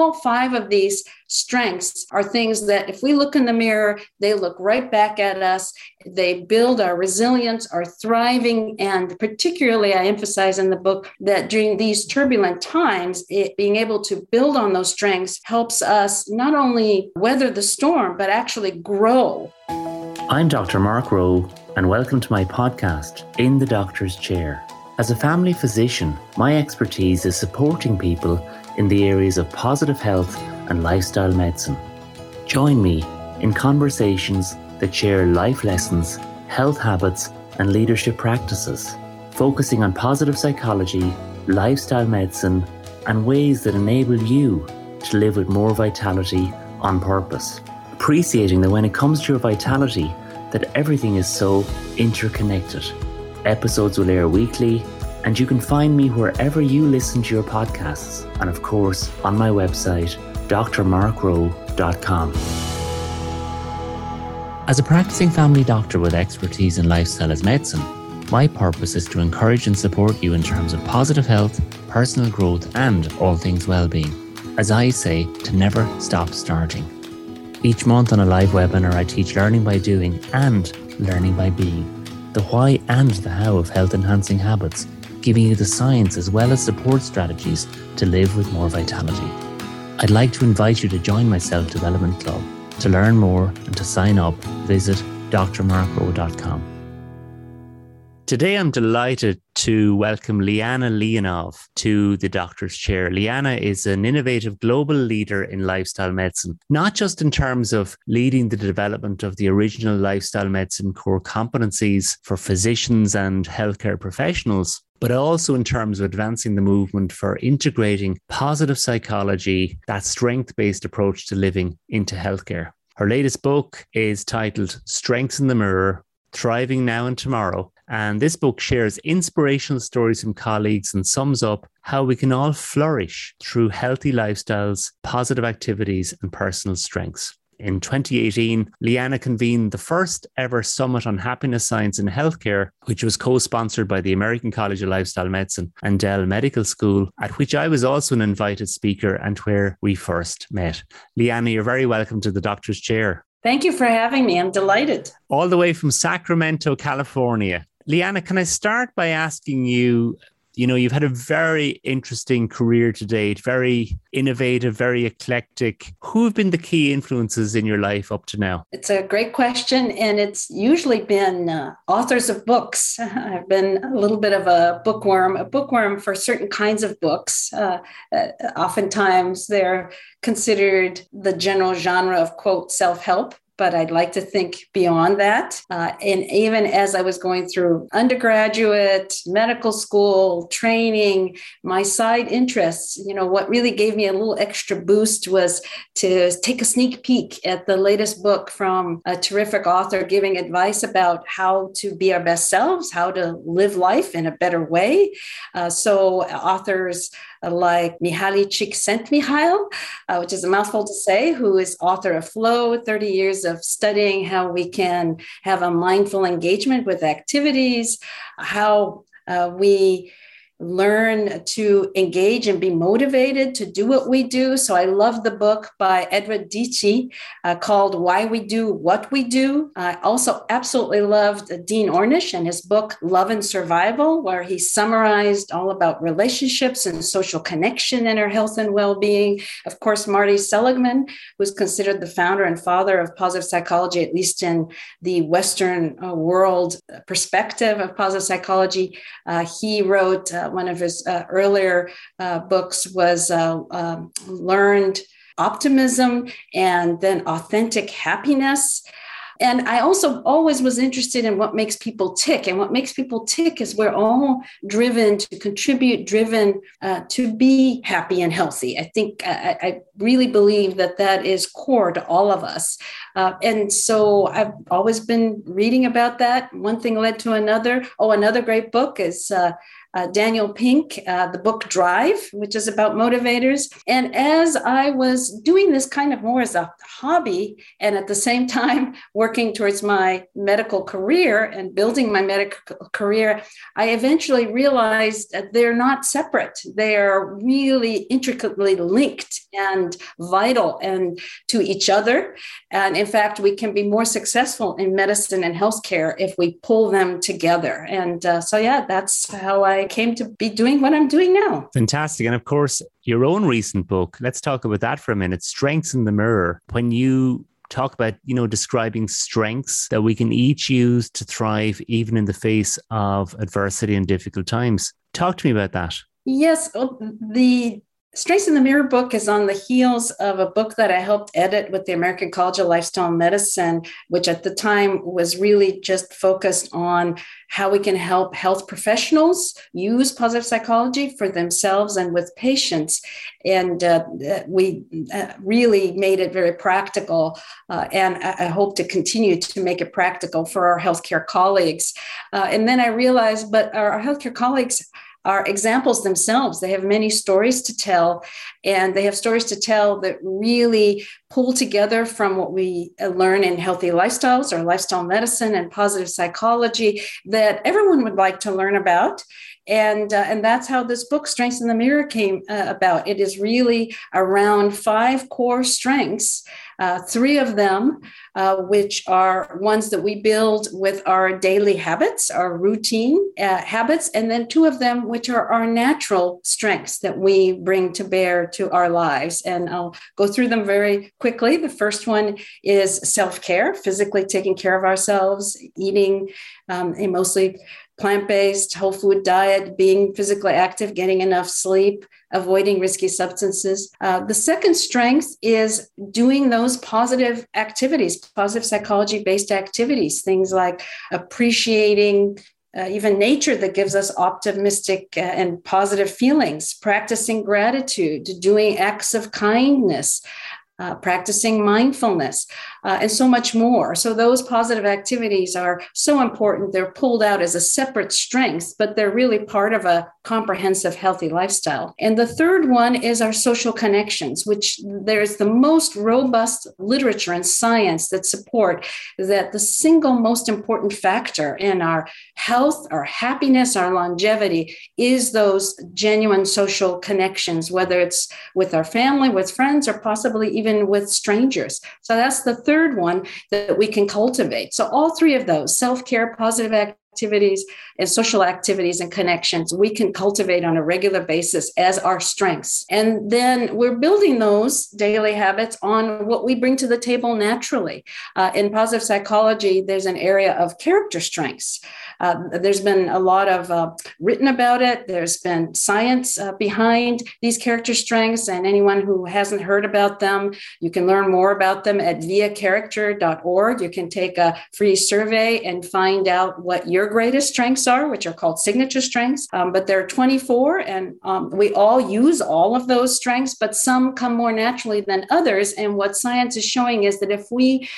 all five of these strengths are things that if we look in the mirror, they look right back at us. They build our resilience, our thriving, and particularly, I emphasize in the book that during these turbulent times, it, being able to build on those strengths helps us not only weather the storm, but actually grow. I'm Dr. Mark Rowe, and welcome to my podcast, In the Doctor's Chair. As a family physician, my expertise is supporting people in the areas of positive health and lifestyle medicine. Join me in conversations that share life lessons, health habits, and leadership practices, focusing on positive psychology, lifestyle medicine, and ways that enable you to live with more vitality on purpose. Appreciating that when it comes to your vitality, that everything is so interconnected. Episodes will air weekly and you can find me wherever you listen to your podcasts, and of course on my website, drmarkrowe.com. As a practicing family doctor with expertise in lifestyle as medicine, my purpose is to encourage and support you in terms of positive health, personal growth, and all things well-being. As I say, to never stop starting. Each month on a live webinar, I teach learning by doing and learning by being, the why and the how of health enhancing habits giving you the science as well as support strategies to live with more vitality. I'd like to invite you to join my Self Development Club. To learn more and to sign up, visit drmarkrowe.com. Today, I'm delighted to welcome Liana Lianov to the doctor's chair. Liana is an innovative global leader in lifestyle medicine, not just in terms of leading the development of the original lifestyle medicine core competencies for physicians and healthcare professionals, but also in terms of advancing the movement for integrating positive psychology, that strength based approach to living into healthcare. Her latest book is titled Strengths in the Mirror Thriving Now and Tomorrow and this book shares inspirational stories from colleagues and sums up how we can all flourish through healthy lifestyles, positive activities, and personal strengths. In 2018, Liana convened the first ever Summit on Happiness Science in Healthcare, which was co sponsored by the American College of Lifestyle Medicine and Dell Medical School, at which I was also an invited speaker and where we first met. Liana, you're very welcome to the doctor's chair. Thank you for having me. I'm delighted. All the way from Sacramento, California. Liana, can I start by asking you? You know, you've had a very interesting career to date, very innovative, very eclectic. Who have been the key influences in your life up to now? It's a great question. And it's usually been uh, authors of books. I've been a little bit of a bookworm, a bookworm for certain kinds of books. Uh, uh, oftentimes they're considered the general genre of, quote, self help but I'd like to think beyond that. Uh, and even as I was going through undergraduate, medical school, training, my side interests, you know, what really gave me a little extra boost was to take a sneak peek at the latest book from a terrific author giving advice about how to be our best selves, how to live life in a better way. Uh, so, authors like Mihaly Csikszentmihalyi, uh, which is a mouthful to say, who is author of Flow, 30 years of studying how we can have a mindful engagement with activities, how uh, we learn to engage and be motivated to do what we do. So I love the book by Edward Deci uh, called Why We Do What We Do. I also absolutely loved Dean Ornish and his book Love and Survival, where he summarized all about relationships and social connection and our health and well-being. Of course, Marty Seligman, who's considered the founder and father of positive psychology, at least in the Western uh, world perspective of positive psychology. Uh, he wrote uh, one of his uh, earlier uh, books was uh, um, Learned Optimism and then Authentic Happiness. And I also always was interested in what makes people tick. And what makes people tick is we're all driven to contribute, driven uh, to be happy and healthy. I think I, I, really believe that that is core to all of us. Uh, and so I've always been reading about that. One thing led to another. Oh, another great book is uh, uh, Daniel Pink, uh, the book Drive, which is about motivators. And as I was doing this kind of more as a hobby and at the same time working towards my medical career and building my medical career, I eventually realized that they're not separate. They are really intricately linked and vital and to each other. And in fact, we can be more successful in medicine and healthcare if we pull them together. And uh, so, yeah, that's how I came to be doing what I'm doing now. Fantastic. And of course, your own recent book, let's talk about that for a minute Strengths in the Mirror. When you talk about you know describing strengths that we can each use to thrive even in the face of adversity and difficult times talk to me about that yes oh, the Strengths in the Mirror book is on the heels of a book that I helped edit with the American College of Lifestyle Medicine, which at the time was really just focused on how we can help health professionals use positive psychology for themselves and with patients. And uh, we uh, really made it very practical. Uh, and I hope to continue to make it practical for our healthcare colleagues. Uh, and then I realized, but our healthcare colleagues, are examples themselves. They have many stories to tell, and they have stories to tell that really pull together from what we uh, learn in healthy lifestyles or lifestyle medicine and positive psychology that everyone would like to learn about. And uh, and that's how this book strengths in the mirror came uh, about. It is really around five core strengths uh, three of them uh, which are ones that we build with our daily habits our routine uh, habits and then two of them which are our natural strengths that we bring to bear to our lives. And i'll go through them very quickly the first one is self-care physically taking care of ourselves eating um, a mostly plant based, whole food diet, being physically active, getting enough sleep, avoiding risky substances. Uh, the second strength is doing those positive activities, positive psychology based activities, things like appreciating. Uh, even nature that gives us optimistic uh, and positive feelings, practicing gratitude, doing acts of kindness, uh, practicing mindfulness, uh, and so much more. So, those positive activities are so important. They're pulled out as a separate strength, but they're really part of a comprehensive, healthy lifestyle. And the third one is our social connections, which there's the most robust literature and science that support that the single most important factor in our health, our happiness, our longevity is those genuine social connections, whether it's with our family, with friends, or possibly even even with strangers. So that's the third one that we can cultivate. So all three of those self care, positive activities, and social activities and connections we can cultivate on a regular basis as our strengths. And then we're building those daily habits on what we bring to the table naturally. Uh, in positive psychology, there's an area of character strengths. Uh, there's been a lot of uh, written about it. There's been science uh, behind these character strengths, and anyone who hasn't heard about them, you can learn more about them at viacharacter.org. You can take a free survey and find out what your greatest strengths are, which are called signature strengths. Um, but there are 24, and um, we all use all of those strengths, but some come more naturally than others. And what science is showing is that if we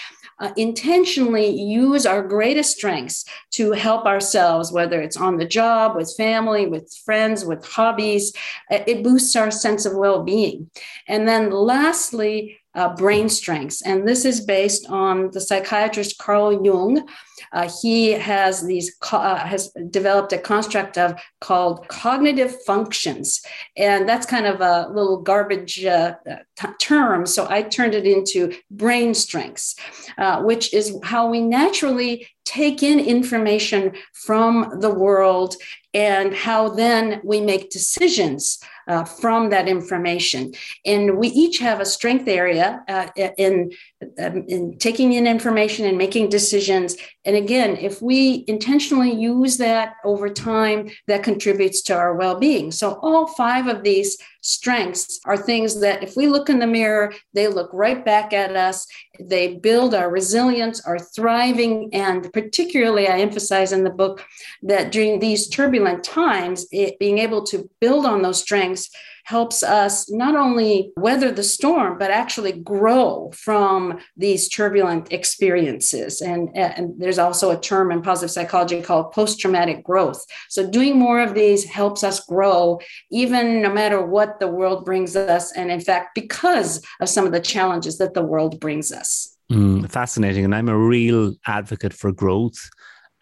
uh, intentionally use our greatest strengths to help ourselves, whether it's on the job, with family, with friends, with hobbies. Uh, it boosts our sense of well being. And then lastly, uh, brain strengths. And this is based on the psychiatrist Carl Jung, uh, he has these uh, has developed a construct of called cognitive functions, and that's kind of a little garbage uh, t- term. So I turned it into brain strengths, uh, which is how we naturally take in information from the world and how then we make decisions uh, from that information. And we each have a strength area uh, in, um, in taking in information and making decisions. And again, if we intentionally use that over time, that contributes to our well being. So, all five of these strengths are things that if we look in the mirror, they look right back at us. They build our resilience, our thriving, and particularly, I emphasize in the book that during these turbulent times, it, being able to build on those strengths helps us not only weather the storm, but actually grow from these turbulent experiences. And, and there's also a term in positive psychology called post traumatic growth. So, doing more of these helps us grow, even no matter what the world brings us. And in fact, because of some of the challenges that the world brings us. Mm, fascinating. And I'm a real advocate for growth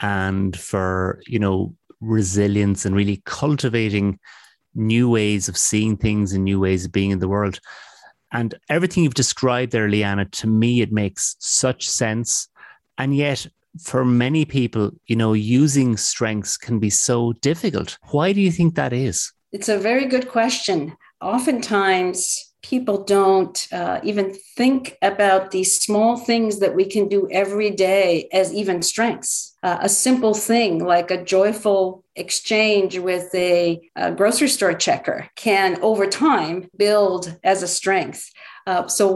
and for, you know, resilience and really cultivating new ways of seeing things and new ways of being in the world. And everything you've described there, Liana, to me, it makes such sense. And yet, for many people, you know, using strengths can be so difficult. Why do you think that is? It's a very good question. Oftentimes, people don't uh, even think about these small things that we can do every day as even strengths. Uh, a simple thing like a joyful exchange with a, a, grocery store checker can over time build as a strength. Uh, so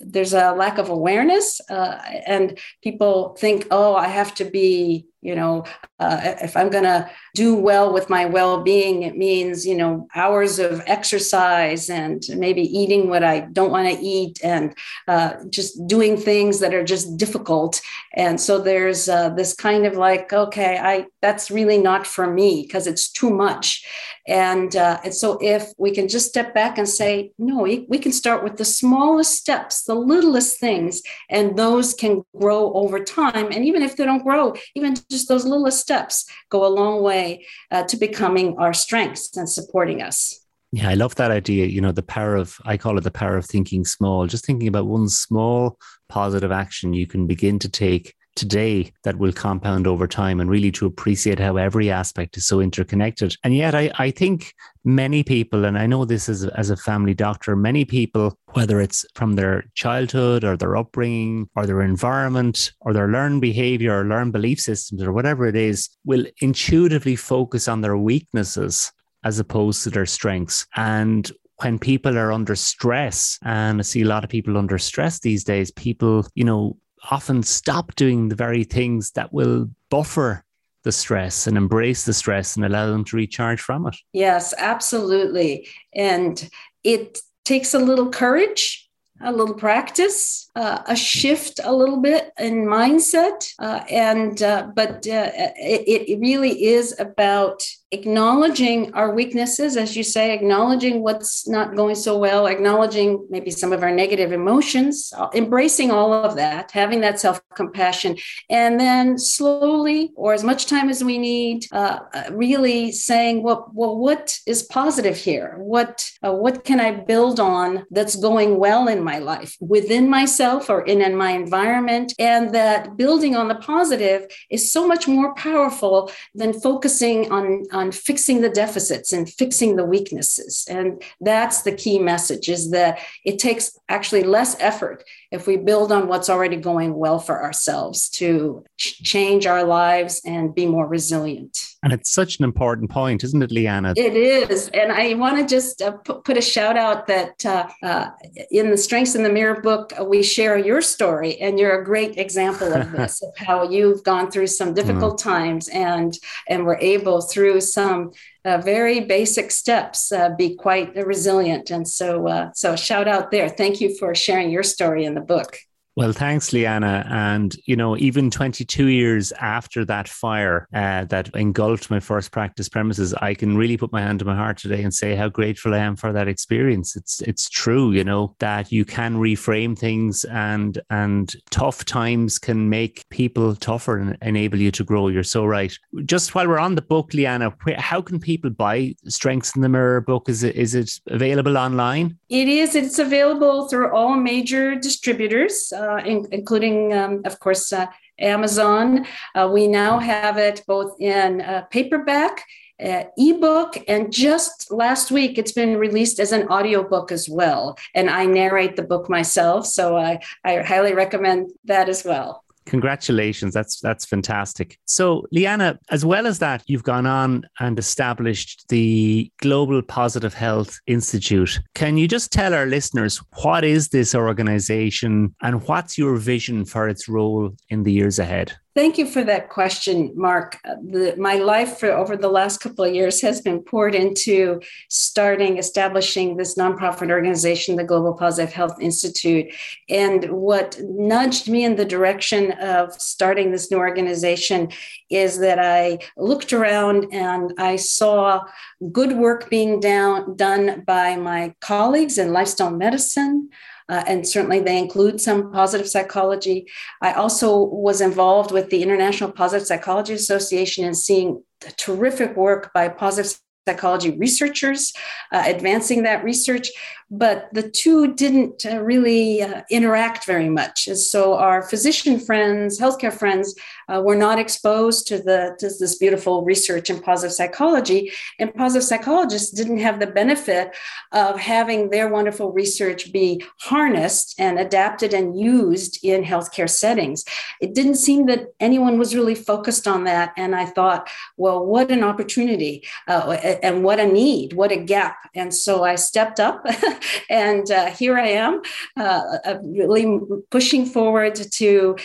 there's a lack of awareness uh, and people think, oh, I have to be you know uh, if i'm going to do well with my well-being it means you know hours of exercise and maybe eating what i don't want to eat and uh, just doing things that are just difficult. And so there's uh, this kind of like okay i that's really not for me because it's too much. And, uh, and so if we can just step back and say no we, we can start with the smallest steps the littlest things and those can grow over time. And even if they don't grow even just those little steps go a long way uh, to becoming our strengths and supporting us. Yeah, I love that idea. You know, the power of, I call it the power of thinking small, just thinking about one small positive action you can begin to take today that will compound over time and really to appreciate how every aspect is so interconnected. And yet, I, I think many people, and I know this as, as a family doctor, many people, whether it's from their childhood or their upbringing or their environment or their learned behavior or learned belief systems or whatever it is, will intuitively focus on their weaknesses as opposed to their strengths. And when people are under stress, and I see a lot of people under stress these days, people, you know, often stop doing the very things that will buffer the stress and embrace the stress and allow them to recharge from it. Yes, absolutely. And it takes a little courage, a little practice, uh, a shift a little bit in mindset. Uh, and, uh, but uh, it, it really is about acknowledging our weaknesses, as you say, acknowledging what's not going so well, acknowledging maybe some of our negative emotions, uh, embracing all of that, having that self compassion, and then slowly, or as much time as we need, uh, uh, really saying, well, well, what is positive here? What uh, what can I build on that's going well in my life, within myself or in, in my environment, and that building on the positive is so much more powerful than focusing on on on fixing the deficits and fixing the weaknesses. And that's the key message is that it takes actually less effort if we build on what's already going well for ourselves to ch- change our lives and be more resilient. And it's such an important point, isn't it, Liana? It is. And I want to just uh, put, put, a shout out that uh, uh, in the Strengths in the Mirror book, uh, we share your story, and you're a great example of this, of how you've gone through some difficult mm. times and, and were able through some uh, very basic steps uh, be quite resilient and so uh, so shout out there thank you for sharing your story in the book well, thanks, Liana. And, you know, even 22 years after that fire uh, that engulfed my first practice premises, I can really put my hand to my heart today and say how grateful I am for that experience. It's it's true, you know, that you can reframe things and and tough times can make people tougher and enable you to grow. You're so right. Just while we're on the book, Liana, how can people buy Strengths in the Mirror book? Is it is it available online? It is. It's available through all major distributors uh, in, including, um, of course, uh, Amazon. Uh, we now have it both in uh, paperback, uh, ebook, and just last week it's been released as an audiobook as well. And I narrate the book myself, so I, I highly recommend that as well. Congratulations. That's that's fantastic. So, Liana, as well as that, you've gone on and established the Global Positive Health Institute. Can you just tell our listeners what is this organization and what's your vision for its role in the years ahead? Thank you for that question, Mark. Uh, the, my life for over the last couple of years has been poured into starting, establishing this nonprofit organization, the Global Positive Health Institute. And what nudged me in the direction of starting this new organization is that I looked around and I saw good work being down, done by my colleagues in lifestyle medicine uh, and certainly they include some positive psychology. I also was involved with the International Positive Psychology Association and seeing terrific work by positive psychology researchers uh, advancing that research but the two didn't uh, really uh, interact very much. And so our physician friends, healthcare friends, uh, were not exposed to the to this beautiful research in positive psychology, and positive psychologists didn't have the benefit of having their wonderful research be harnessed and adapted and used in healthcare settings. It didn't seem that anyone was really focused on that, and I thought, well, what an opportunity, uh, and what a need, what a gap, and so I stepped up. and uh, here I am, uh, uh, really pushing forward to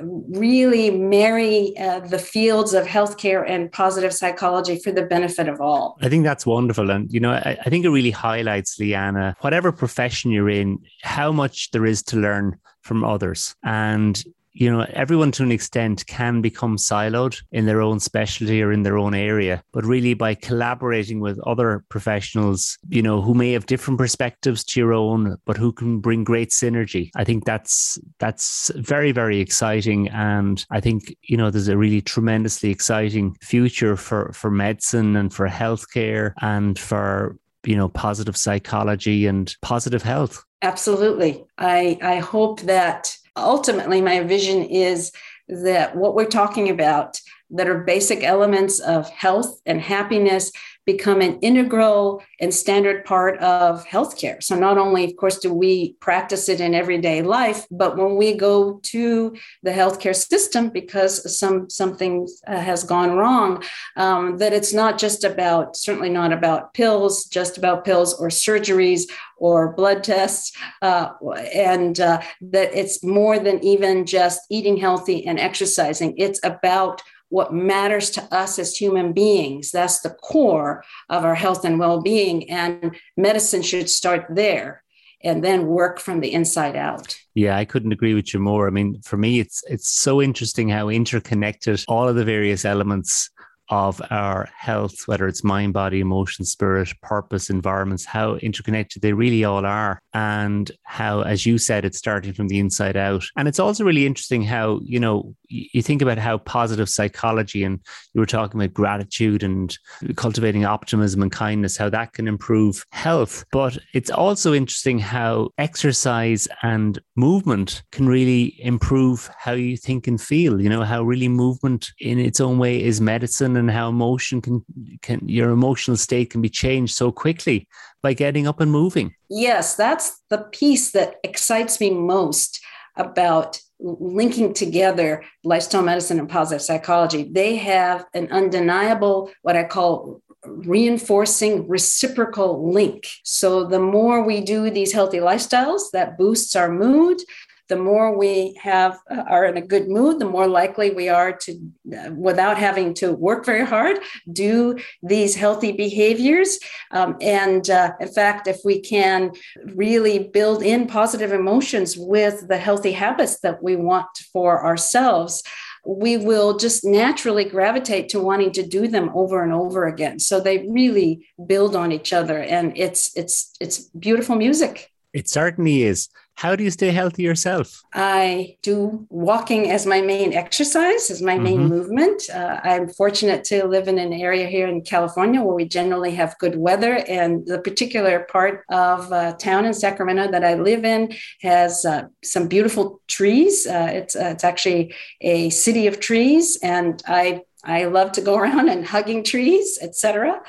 really marry uh, the fields of healthcare and positive psychology for the benefit of all. I think that's wonderful. And, you know, I, I think it really highlights, Liana, whatever profession you're in, how much there is to learn from others. And you know, everyone to an extent can become siloed in their own specialty or in their own area. But really, by collaborating with other professionals, you know, who may have different perspectives to your own, but who can bring great synergy, I think that's that's very, very exciting. And I think, you know, there's a really tremendously exciting future for for medicine and for healthcare and for you know positive psychology and positive health absolutely i i hope that ultimately, my vision is that what we're talking about that are basic elements of health and happiness become an integral and standard part of healthcare. So, not only, of course, do we practice it in everyday life, but when we go to the healthcare system because some something uh, has gone wrong, um, that it's not just about, certainly not about pills, just about pills or surgeries or blood tests, uh, and uh, that it's more than even just eating healthy and exercising. It's about what matters to us as human beings. That's the core of our health and well being. And medicine should start there and then work from the inside out. Yeah, I couldn't agree with you more. I mean, for me, it's it's so interesting how interconnected all of the various elements of our health, whether it's mind, body, emotion, spirit, purpose, environments, how interconnected they really all are. And how, as you said, it's starting from the inside out. And it's also really interesting how, you know, you think about how positive psychology and you were talking about gratitude and cultivating optimism and kindness, how that can improve health. But it's also interesting how exercise and movement can really improve how you think and feel, you know, how really movement in its own way is medicine and how emotion can can your emotional state can be changed so quickly by getting up and moving. Yes, that's the piece that excites me most about linking together lifestyle medicine and positive psychology. They have an undeniable, what I call reinforcing reciprocal link. So the more we do these healthy lifestyles, that boosts our mood, the more we have uh, are in a good mood, the more likely we are to, uh, without having to work very hard, do these healthy behaviors. Um, and uh, in fact, if we can really build in positive emotions with the healthy habits that we want for ourselves, we will just naturally gravitate to wanting to do them over and over again. So they really build on each other, and it's it's it's beautiful music. It certainly is. How do you stay healthy yourself? I do walking as my main exercise, as my mm-hmm. main movement. Uh, I'm fortunate to live in an area here in California where we generally have good weather. And the particular part of uh, town in Sacramento that I live in has uh, some beautiful trees. Uh, it's, uh, it's actually a city of trees. And I, I love to go around and hugging trees, etc.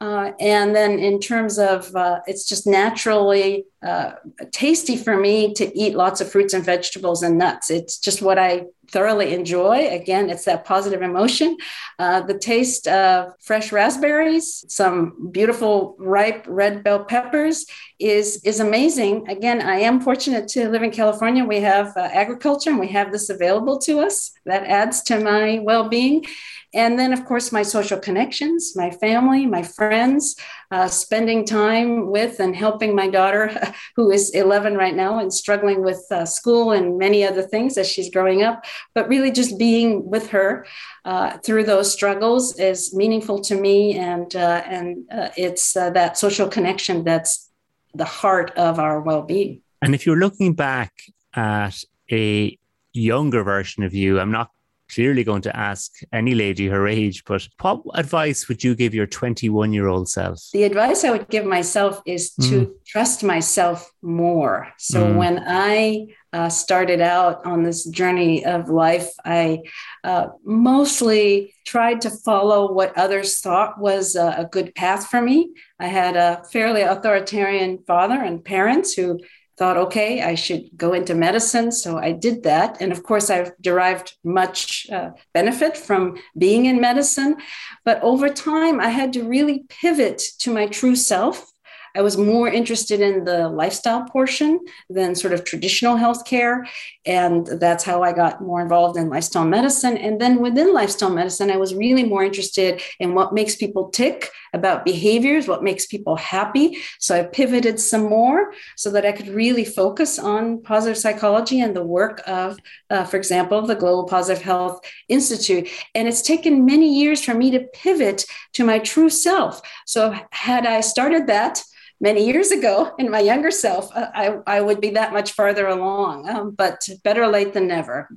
Uh, and then in terms of uh, it's just naturally uh, tasty for me to eat lots of fruits and vegetables and nuts. It's just what I thoroughly enjoy. Again, it's that positive emotion. Uh, the taste of fresh raspberries, some beautiful ripe red bell peppers is, is amazing. Again, I am fortunate to live in California. We have uh, agriculture and we have this available to us. That adds to my well being. And then, of course, my social connections, my family, my friends, uh, spending time with and helping my daughter, who is 11 right now and struggling with uh, school and many other things as she's growing up. But really, just being with her uh, through those struggles is meaningful to me. And, uh, and uh, it's uh, that social connection that's the heart of our well being. And if you're looking back at a younger version of you, I'm not clearly going to ask any lady her age, but what advice would you give your 21 year old self? The advice I would give myself is to mm. trust myself more. So mm. when I uh, started out on this journey of life, I uh, mostly tried to follow what others thought was a, a good path for me. I had a fairly authoritarian father and parents who thought, okay, I should go into medicine. So I did that. And of course, I've derived much uh, benefit from being in medicine. But over time, I had to really pivot to my true self I was more interested in the lifestyle portion than sort of traditional healthcare. And that's how I got more involved in lifestyle medicine. And then within lifestyle medicine, I was really more interested in what makes people tick about behaviors, what makes people happy. So I pivoted some more so that I could really focus on positive psychology and the work of, uh, for example, the Global Positive Health Institute. And it's taken many years for me to pivot to my true self. So had I started that, many years ago in my younger self, uh, I, I would be that much farther along. Um, but better late than never.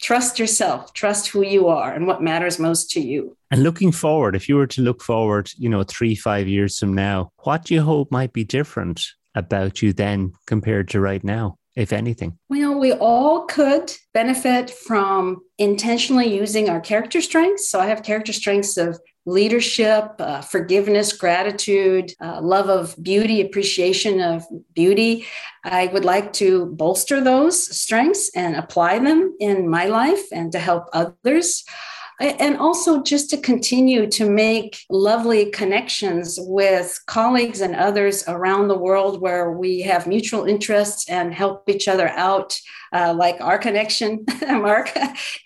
Trust yourself, trust who you are and what matters most to you. And looking forward, if you were to look forward, you know, three, five years from now, what do you hope might be different about you then compared to right now? if anything? Well, we all could benefit from intentionally using our character strengths. So I have character strengths of leadership, uh, forgiveness, gratitude, uh, love of beauty, appreciation of beauty. I would like to bolster those strengths and apply them in my life and to help others and also just to continue to make lovely connections with colleagues and others around the world where we have mutual interests and help each other out uh, like our connection, Mark.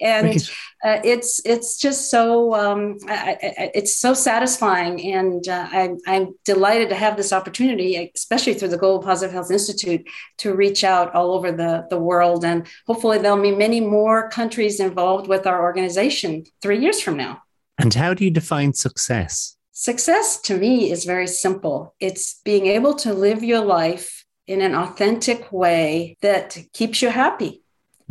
and uh, it's it's just so um, I, I, it's so satisfying, and uh, I, I'm delighted to have this opportunity, especially through the Global Positive Health Institute, to reach out all over the the world, and hopefully there'll be many more countries involved with our organization three years from now. And how do you define success? Success to me is very simple. It's being able to live your life in an authentic way that keeps you happy.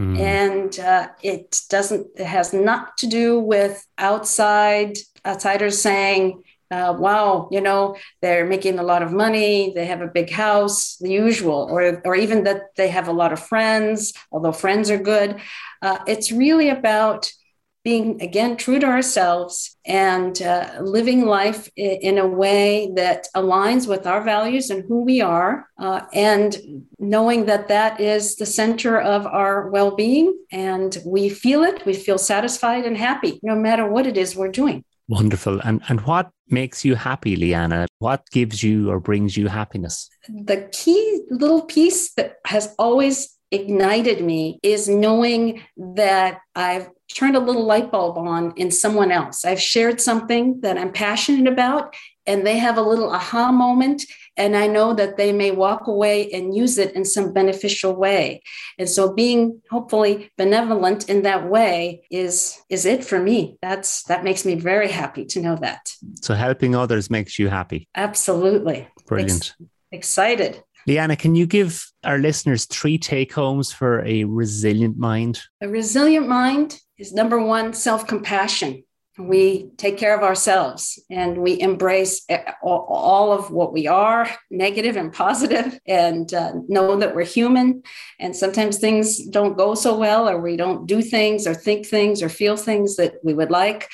Mm. And uh, it doesn't, it has not to do with outside outsiders saying, uh, wow, you know, they're making a lot of money, they have a big house, the usual, or, or even that they have a lot of friends, although friends are good. Uh, it's really about being again true to ourselves and uh, living life in a way that aligns with our values and who we are uh, and knowing that that is the center of our well-being and we feel it we feel satisfied and happy no matter what it is we're doing. Wonderful. And and what makes you happy leanna what gives you or brings you happiness? The key little piece that has always ignited me is knowing that I've turned a little light bulb on in someone else. I've shared something that I'm passionate about, and they have a little aha moment. And I know that they may walk away and use it in some beneficial way. And so being hopefully benevolent in that way is is it for me. That's that makes me very happy to know that. So helping others makes you happy. Absolutely. Brilliant. Ex- excited. Liana, can you give our listeners three take homes for a resilient mind? A resilient mind is number one, self compassion. We take care of ourselves and we embrace all of what we are, negative and positive, and uh, know that we're human. And sometimes things don't go so well, or we don't do things, or think things, or feel things that we would like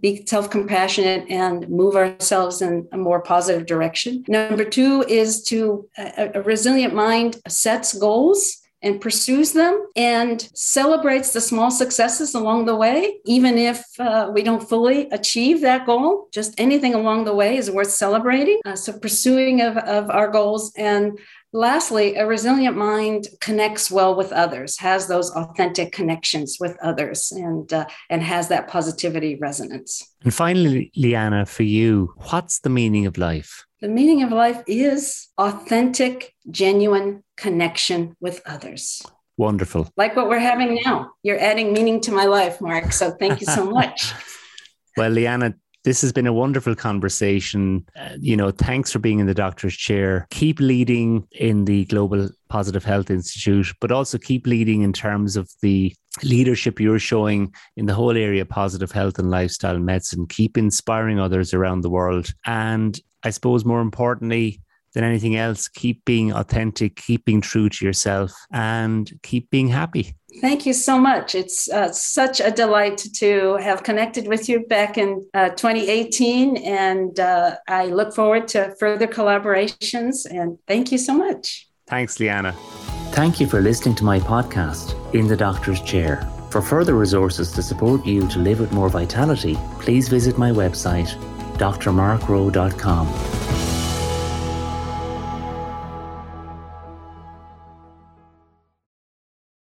be self compassionate and move ourselves in a more positive direction. Number two is to a, a resilient mind sets goals and pursues them and celebrates the small successes along the way, even if uh, we don't fully achieve that goal. Just anything along the way is worth celebrating. Uh, so, pursuing of, of our goals and Lastly, a resilient mind connects well with others, has those authentic connections with others, and uh, and has that positivity resonance. And finally, Liana, for you, what's the meaning of life? The meaning of life is authentic, genuine connection with others. Wonderful. Like what we're having now. You're adding meaning to my life, Mark. So thank you so much. well, Liana, this has been a wonderful conversation. Uh, you know, thanks for being in the doctor's chair. Keep leading in the Global Positive Health Institute, but also keep leading in terms of the leadership you're showing in the whole area of positive health and lifestyle medicine. Keep inspiring others around the world. And I suppose more importantly, than anything else, keep being authentic, keep being true to yourself, and keep being happy. Thank you so much. It's uh, such a delight to have connected with you back in uh, 2018. And uh, I look forward to further collaborations. And thank you so much. Thanks, Liana. Thank you for listening to my podcast, In the Doctor's Chair. For further resources to support you to live with more vitality, please visit my website, drmarkrowe.com.